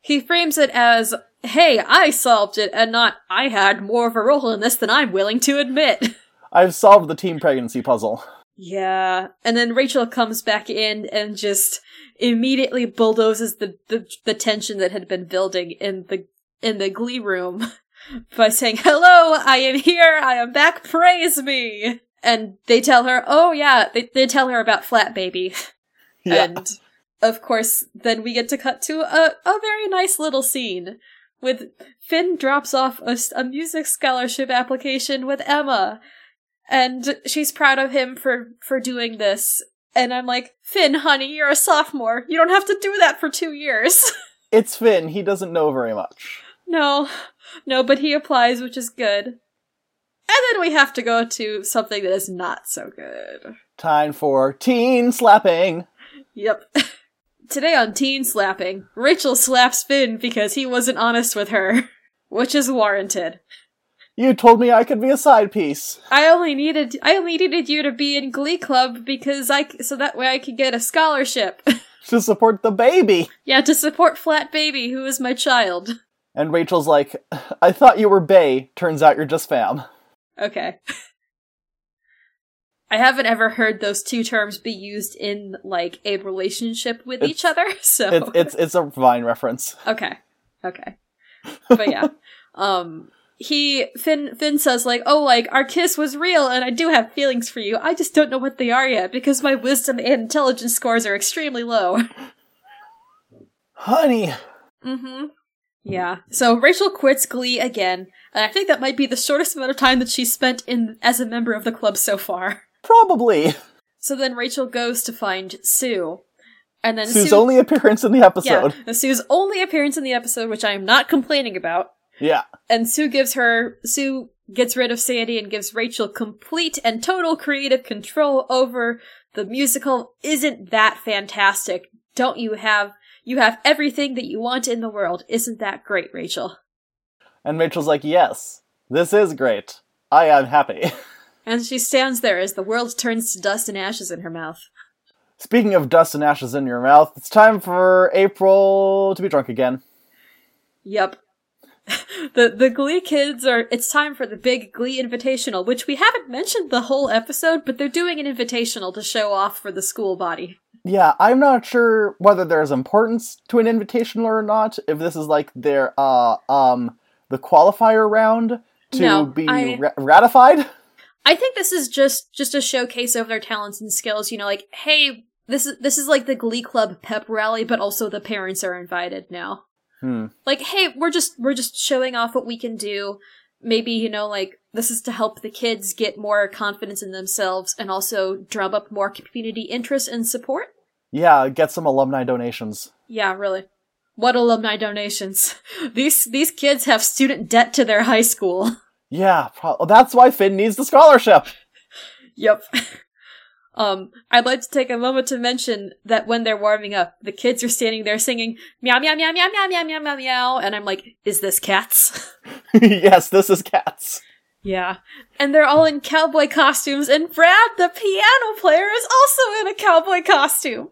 He frames it as, hey, I solved it, and not, I had more of a role in this than I'm willing to admit. I've solved the team pregnancy puzzle. Yeah. And then Rachel comes back in and just immediately bulldozes the, the, the tension that had been building in the, in the glee room by saying, hello, I am here, I am back, praise me! And they tell her, oh yeah, they, they tell her about Flat Baby. Yeah. And of course, then we get to cut to a, a very nice little scene with Finn drops off a music scholarship application with Emma. And she's proud of him for, for doing this. And I'm like, Finn, honey, you're a sophomore. You don't have to do that for two years. It's Finn. He doesn't know very much. no, no, but he applies, which is good. And then we have to go to something that is not so good. Time for teen slapping. Yep. Today on Teen Slapping, Rachel slaps Finn because he wasn't honest with her, which is warranted. You told me I could be a side piece. I only needed I only needed you to be in Glee Club because I so that way I could get a scholarship. To support the baby. yeah, to support Flat Baby, who is my child. And Rachel's like, I thought you were Bay. Turns out you're just fam. Okay. I haven't ever heard those two terms be used in like a relationship with each other, so It's it's it's a Vine reference. Okay. Okay. But yeah. um he Finn Finn says like, "Oh, like our kiss was real and I do have feelings for you. I just don't know what they are yet because my wisdom and intelligence scores are extremely low." Honey. mhm. Yeah. So Rachel quits Glee again, and I think that might be the shortest amount of time that she's spent in as a member of the club so far. Probably. So then Rachel goes to find Sue. And then Sue's Sue only appearance in the episode. Yeah. Sue's only appearance in the episode, which I am not complaining about. Yeah. and Sue gives her Sue gets rid of Sandy and gives Rachel complete and total creative control over the musical. Isn't that fantastic? Don't you have you have everything that you want in the world? Isn't that great, Rachel? And Rachel's like, yes, this is great. I am happy. And she stands there as the world turns to dust and ashes in her mouth. Speaking of dust and ashes in your mouth, it's time for April to be drunk again. Yep. the the Glee kids are it's time for the big Glee invitational, which we haven't mentioned the whole episode, but they're doing an invitational to show off for the school body. Yeah, I'm not sure whether there's importance to an invitational or not. If this is like their uh um the qualifier round to No, be I- ra- ratified. I think this is just just a showcase of their talents and skills. You know, like hey, this is this is like the Glee Club pep rally, but also the parents are invited now. Hmm. Like, hey, we're just we're just showing off what we can do. Maybe you know, like this is to help the kids get more confidence in themselves and also drum up more community interest and support. Yeah, get some alumni donations. Yeah, really. What alumni donations? These these kids have student debt to their high school. Yeah, pro- that's why Finn needs the scholarship. Yep. Um, I'd like to take a moment to mention that when they're warming up, the kids are standing there singing meow meow meow meow meow meow meow meow meow, and I'm like, is this cats? yes, this is cats. yeah. And they're all in cowboy costumes, and Brad, the piano player, is also in a cowboy costume.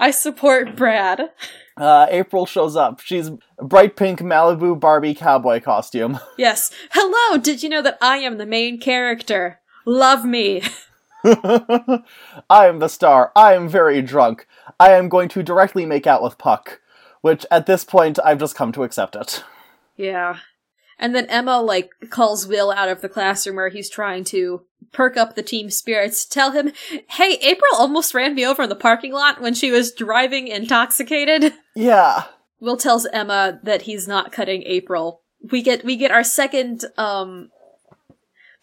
I support Brad. Uh, April shows up. She's a bright pink Malibu Barbie cowboy costume. Yes. Hello, did you know that I am the main character? Love me. I am the star. I am very drunk. I am going to directly make out with Puck, which at this point I've just come to accept it. Yeah. And then Emma, like, calls Will out of the classroom where he's trying to perk up the team spirits. Tell him, hey, April almost ran me over in the parking lot when she was driving intoxicated. Yeah. Will tells Emma that he's not cutting April. We get, we get our second, um,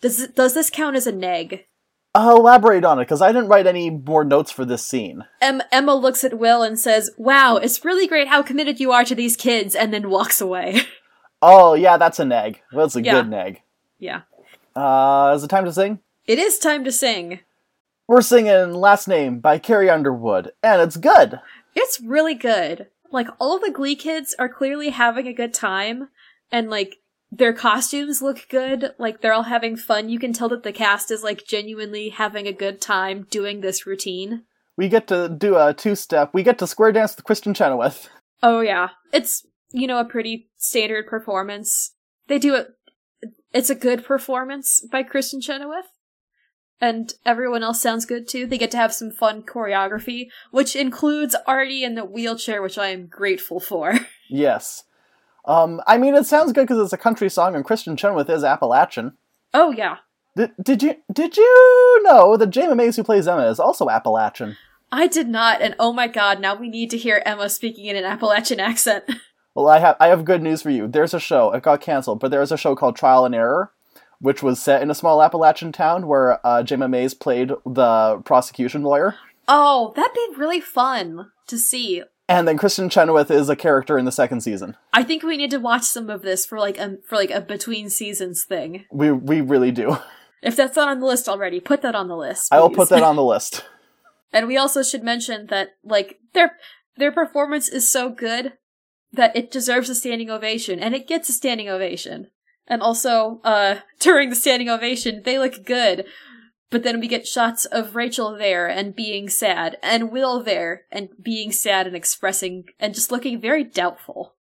does, does this count as a neg? I'll elaborate on it because I didn't write any more notes for this scene. Em- Emma looks at Will and says, wow, it's really great how committed you are to these kids, and then walks away. Oh, yeah, that's a neg. That's a Yeah. good neg. yeah. Uh, is it time to sing? It is time to sing. We're singing Last Name by Carrie Underwood, and it's good. It's really good. Like all the Glee kids are clearly having a good time, and like their costumes look good. Like they're all having fun. You can tell that the cast is like genuinely having a good time doing this routine. We get to do a two step. We get to square dance with Kristin Chenoweth. Oh yeah, it's you know a pretty standard performance. They do it. It's a good performance by Kristin Chenoweth. And everyone else sounds good too. They get to have some fun choreography, which includes Artie in the wheelchair, which I am grateful for. Yes. Um, I mean, it sounds good because it's a country song, and Kristin Chenoweth is Appalachian. Oh yeah, Did, did you did you know that Jayma Mays, who plays Emma, is also Appalachian? I did not, and oh my god, now we need to hear Emma speaking in an Appalachian accent. Well, I have I have good news for you. There's a show. It got canceled, but there's a show called Trial and Error, which was set in a small Appalachian town where uh, Jayma Mays played the prosecution lawyer, oh, that'd be really fun to see. and then Kristin Chenoweth is a character in the second season. I think we need to watch some of this for like a for like a between seasons thing. We we really do. If that's not on the list already, put that on the list. I will put that on the list. And we also should mention that like their their performance is so good that it deserves a standing ovation, and it gets a standing ovation. And also, uh, during the standing ovation, they look good. But then we get shots of Rachel there and being sad, and Will there and being sad and expressing and just looking very doubtful.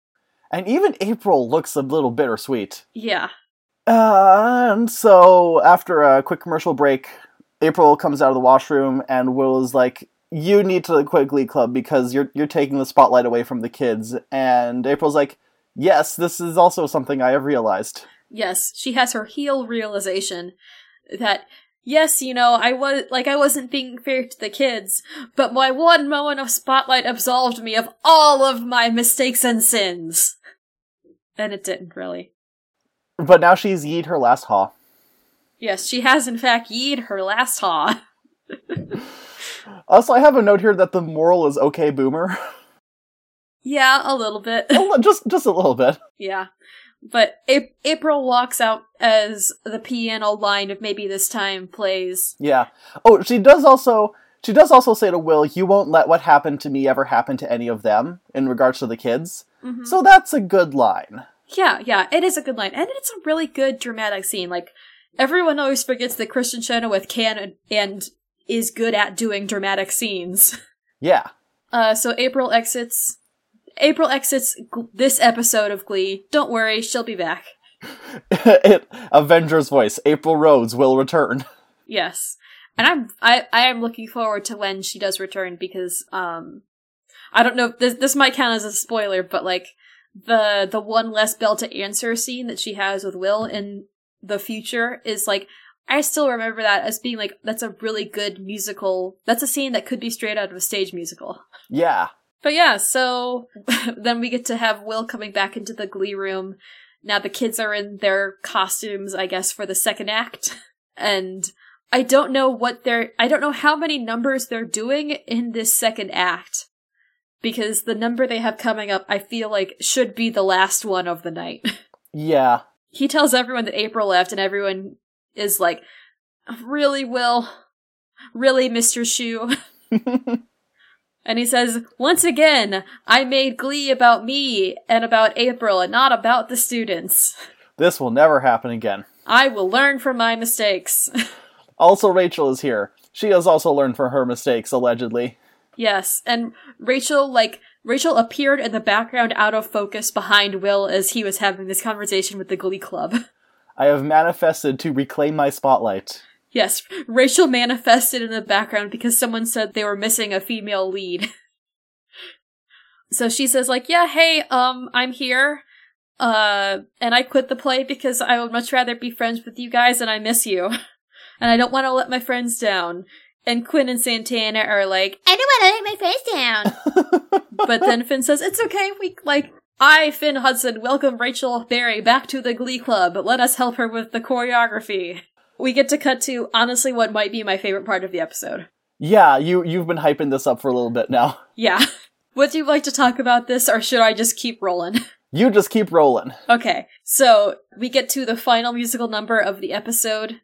And even April looks a little bittersweet. Yeah. Uh, and so after a quick commercial break, April comes out of the washroom, and Will is like, "You need to quit Glee Club because you're you're taking the spotlight away from the kids." And April's like, "Yes, this is also something I have realized." Yes, she has her heel realization that yes, you know, I was like I wasn't being fair to the kids, but my one moment of spotlight absolved me of all of my mistakes and sins. And it didn't really. But now she's yeed her last haw. Yes, she has in fact yeed her last haw. Also, I have a note here that the moral is okay, Boomer. Yeah, a little bit. A li- just just a little bit. yeah. But A- April walks out as the piano line of maybe this time plays. Yeah. Oh, she does also. She does also say to Will, "You won't let what happened to me ever happen to any of them." In regards to the kids, Mhm. so that's a good line. Yeah, yeah, it is a good line, and it's a really good dramatic scene. Like everyone always forgets that Kristin Chenoweth can and is good at doing dramatic scenes. Yeah, Uh, so April exits. April exits gl- this episode of Glee. Don't worry, she'll be back. it, Avengers voice. April Rhodes will return. Yes, and I'm I I am looking forward to when she does return because um, I don't know this this might count as a spoiler, but like the the one less bell to answer scene that she has with Will in the future is like I still remember that as being like that's a really good musical. That's a scene that could be straight out of a stage musical. Yeah, But yeah, so then we get to have Will coming back into the glee room. Now the kids are in their costumes, I guess, for the second act. And I don't know what they're, I don't know how many numbers they're doing in this second act. Because the number they have coming up, I feel like should be the last one of the night. yeah. he tells everyone that April left, and everyone is like, Really, Will? Really, Mr. Schue? And he says, Once again, I made Glee about me and about April and not about the students. This will never happen again. I will learn from my mistakes. Also, Rachel is here. She has also learned from her mistakes, allegedly. yes, and Rachel, like, Rachel appeared in the background out of focus behind Will as he was having this conversation with the Glee Club. I have manifested to reclaim my spotlight. Yes, Rachel manifested in the background because someone said they were missing a female lead. so she says like, "Yeah, hey, um I'm here. Uh and I quit the play because I would much rather be friends with you guys and I miss you. and I don't want to let my friends down." And Quinn and Santana are like, I don't want to let my friends down. but then Finn says, "It's okay. We like I, Finn Hudson, welcome Rachel Berry back to the Glee Club, let us help her with the choreography." We get to cut to honestly what might be my favorite part of the episode. Yeah, you you've been hyping this up for a little bit now. Yeah. Would you like to talk about this, or should I just keep rolling? You just keep rolling. okay, so we get to the final musical number of the episode,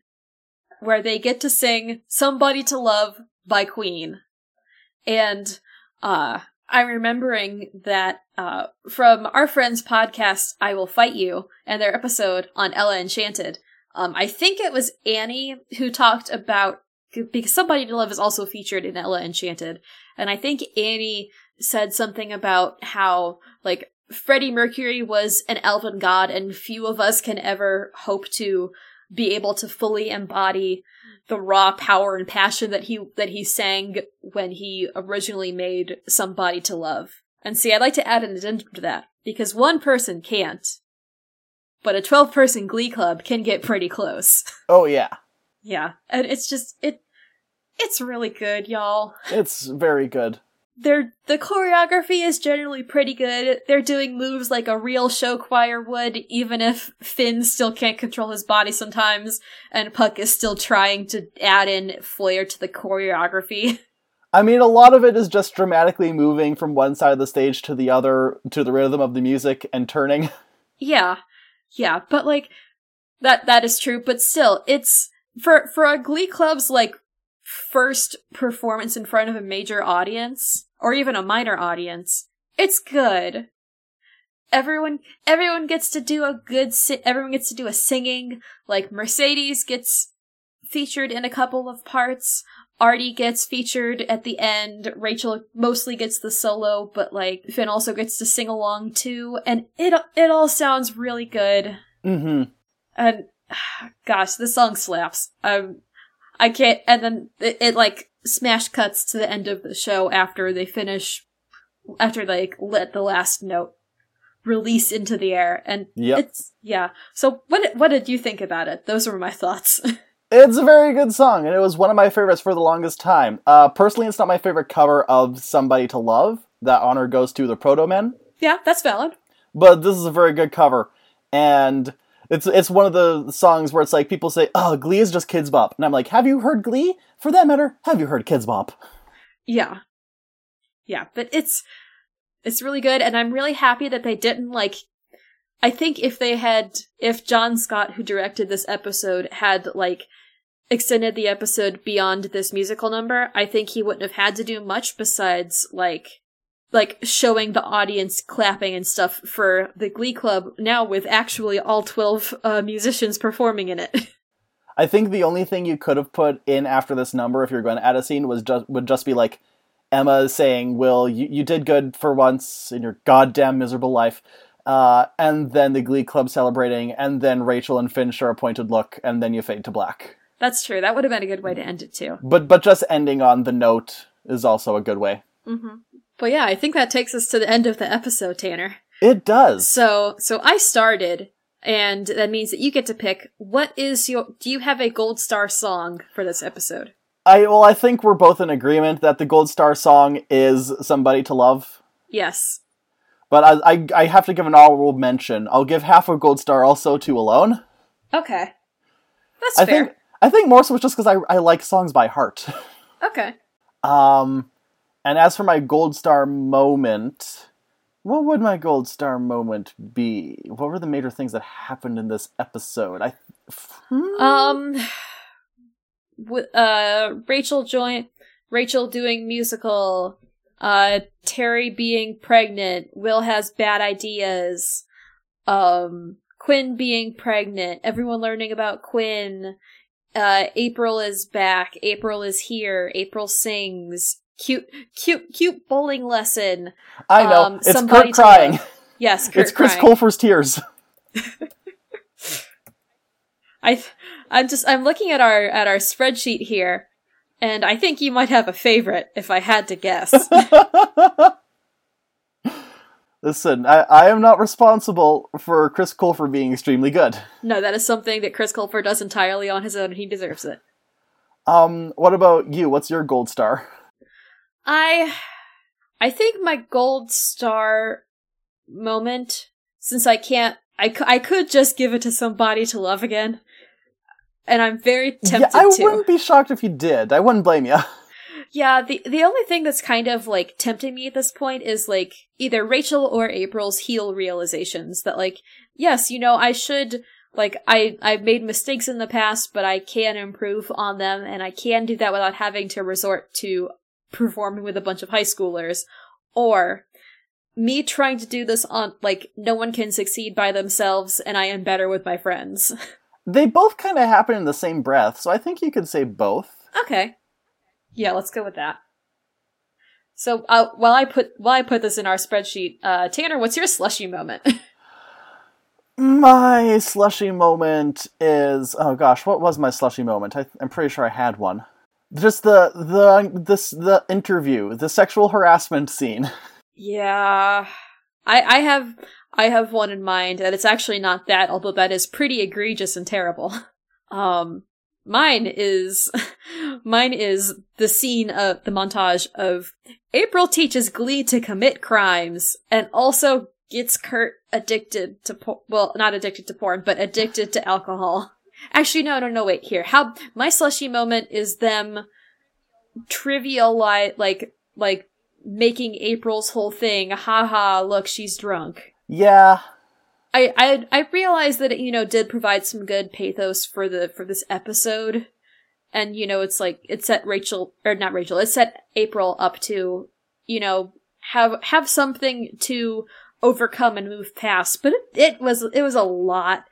where they get to sing Somebody to Love by Queen. And, uh, I'm remembering that, uh, from our friends' podcast, I Will Fight You, and their episode on Ella Enchanted. Um, I think it was Annie who talked about, because Somebody to Love is also featured in Ella Enchanted, and I think Annie said something about how, like, Freddie Mercury was an elven god, and few of us can ever hope to be able to fully embody the raw power and passion that he that he sang when he originally made Somebody to Love. And see, I'd like to add an addendum to that because one person can't, but a twelve-person Glee club can get pretty close. Oh yeah. yeah, and it's just it. It's really good, y'all. It's very good. They're, the choreography is generally pretty good. They're doing moves like a real show choir would, even if Finn still can't control his body sometimes, and Puck is still trying to add in flair to the choreography. I mean, a lot of it is just dramatically moving from one side of the stage to the other to the rhythm of the music and turning. yeah, yeah, but like, that, that is true, but still, it's, for, for a Glee Club's like, first performance in front of a major audience, or even a minor audience, it's good. Everyone, everyone gets to do a good, si- everyone gets to do a singing, like Mercedes gets featured in a couple of parts, Artie gets featured at the end, Rachel mostly gets the solo, but like, Finn also gets to sing along too, and it, it all sounds really good. mm-hmm. And, gosh, this song slaps. Um, I can't, and then it, it like smash cuts to the end of the show after they finish, after they like, let the last note release into the air, and Yep. it's yeah. So what what did you think about it? Those were my thoughts. It's a very good song, and it was one of my favorites for the longest time. Uh, personally, it's not my favorite cover of Somebody to Love. That honor goes to the Protomen. yeah, that's valid. but this is a very good cover and it's it's one of the songs where it's like people say oh glee is just Kidz Bop. And i'm like have you heard glee? For that matter have you heard Kidz Bop? Yeah, yeah, but it's it's really good, and I'm really happy that they didn't like. I think if they had, if John Scott, who directed this episode, had like extended the episode beyond this musical number, I think he wouldn't have had to do much besides like like showing the audience clapping and stuff for the Glee Club now with actually all 12 uh, musicians performing in it. I think the only thing you could have put in after this number, if you're going to add a scene, was just would just be like Emma saying, "Will you, you did good for once in your goddamn miserable life," uh, and then the Glee Club celebrating, and then Rachel and Finn share a pointed look, and then you fade to black. That's true. That would have been a good way to end it too. But but just ending on the note is also a good way. Mm-hmm. But yeah, I think that takes us to the end of the episode, Tanner. It does. So so I started and that means that you get to pick what is your do you have a gold star song for this episode I well, I think we're both in agreement that the gold star song is "Somebody to Love." yes But I, I, I have to give an honorable mention. I'll give half a gold star also to "Alone." okay that's I fair think I think more so just because I, I like songs by heart. okay Um, and as for my gold star moment, what would my gold star moment be? What were the major things that happened in this episode? I um w- uh rachel joint rachel doing musical uh Terri being pregnant will has bad ideas um quinn being pregnant everyone learning about quinn uh april is back april is here april sings cute cute cute bowling lesson I know Um, it's Kurt crying. yes Kurt It's Chris crying. Colfer's tears. I I'm just I'm looking at our at our spreadsheet here, and I think you might have a favorite if I had to guess. Listen, I, I am not responsible for Chris Colfer being extremely good. no, that is something that Chris Colfer does entirely on his own, and he deserves it. Um, what about you? What's your gold star? I I think my gold star moment, since I can't, I, I could just give it to somebody to love again, and I'm very tempted yeah, I to. wouldn't be shocked if you did. I wouldn't blame you. Yeah, the the only thing that's kind of like tempting me at this point is like either Rachel or April's heel realizations that like, yes, you know, I should like I I've made mistakes in the past, but I can improve on them and I can do that without having to resort to performing with a bunch of high schoolers or me trying to do this on like no one can succeed by themselves and I am better with my friends. They both kind of happen in the same breath, so I think you could say both. Okay. Yeah, let's go with that. So uh, while I put while I put this in our spreadsheet, uh, Tanner, what's your slushy moment? My slushy moment is oh gosh, what was my slushy moment? I, I'm pretty sure I had one. Just the the this the interview, the sexual harassment scene. yeah, I I have I have one in mind, and it's actually not that, although that is pretty egregious and terrible. Um, mine is mine is the scene of the montage of April teaches Glee to commit crimes and also gets Kurt addicted to por- well, not addicted to porn, but addicted to alcohol. Actually, no, no, no. Wait, here. How my slushy moment is them trivial like like making April's whole thing. Haha! Look, she's drunk. Yeah, I, I I realized that it, you know, did provide some good pathos for the for this episode. And, you know, it's like it set Rachel or not Rachel, it set April up to, you know, have have something to overcome and move past. But it, it was it was a lot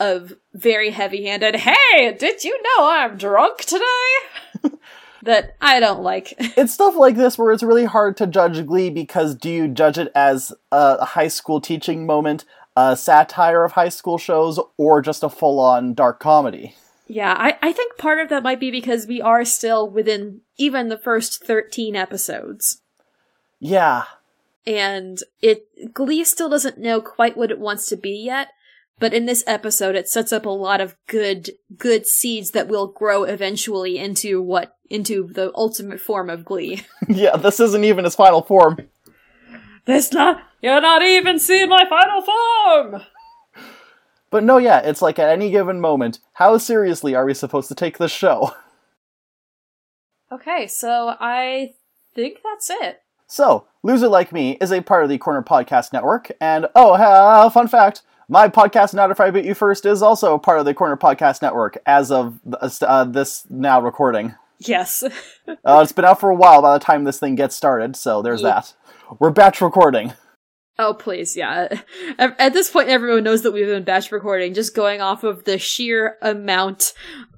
of very heavy handed, hey, did you know I'm drunk today? that I don't like. it's stuff like this where it's really hard to judge Glee because do you judge it as a high school teaching moment, a satire of high school shows, or just a full on dark comedy? Yeah, I, I think part of that might be because we are still within even the first 13 episodes. Yeah, And it Glee still doesn't know quite what it wants to be yet, but in this episode it sets up a lot of good good seeds that will grow eventually into what into the ultimate form of Glee. yeah, this isn't even his final form. This not you're not even seeing my final form. But no, yeah, it's like at any given moment, how seriously are we supposed to take this show? Okay, so I think that's it. So, Loser Like Me is a part of the Corner Podcast Network, and oh, uh, fun fact My podcast, Not If I Beat You First, is also part of the Corner Podcast Network as of uh, this now recording. Yes. uh, it's been out for a while by the time this thing gets started, so there's yeah. that. We're batch recording. Oh, please, yeah. At this point, everyone knows that we've been batch recording, just going off of the sheer amount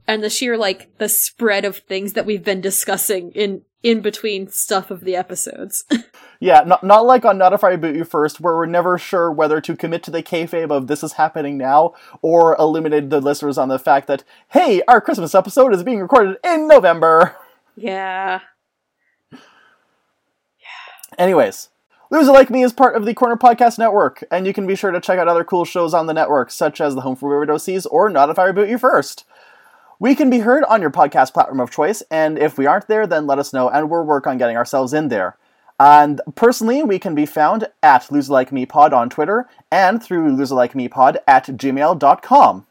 and the sheer, like, the spread of things that we've been discussing in in between stuff of the episodes. yeah, not, not like on Not If I Boot You First, where we're never sure whether to commit to the kayfabe of this is happening now, or eliminate the listeners on the fact that, hey, our Christmas episode is being recorded in November. Yeah. Yeah. Anyways, Loser Like Me is part of the Corner Podcast Network, and you can be sure to check out other cool shows on the network, such as The Home for Weird OCs or Not If I Reboot You First. We can be heard on your podcast platform of choice, and if we aren't there, then let us know, and we'll work on getting ourselves in there. And personally, we can be found at LoserLikeMePod on Twitter and through LoserLikeMePod at gmail.com.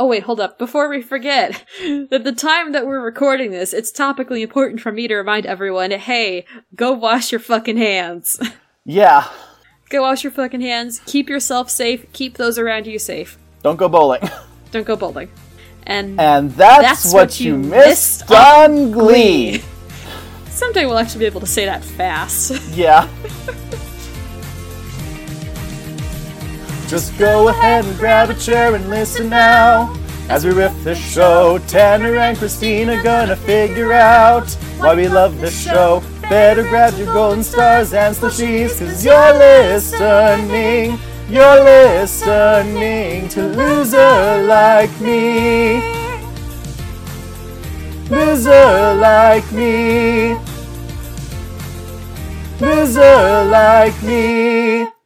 Oh wait, hold up. Before we forget, at the time that we're recording this, it's topically important for me to remind everyone, hey, go wash your fucking hands. Yeah. Go wash your fucking hands, keep yourself safe, keep those around you safe. Don't go bowling. Don't go bowling. And and that's, that's what, what, you missed, missed on Glee. Someday we'll actually be able to say that fast. Yeah. Just go ahead and grab a chair and listen now. As we riff the show, Tanner and Christina gonna figure out why we love the show. Better grab your golden stars and slushies, cause you're listening you're listening to Loser Like Me. Loser Like Me. Loser Like Me.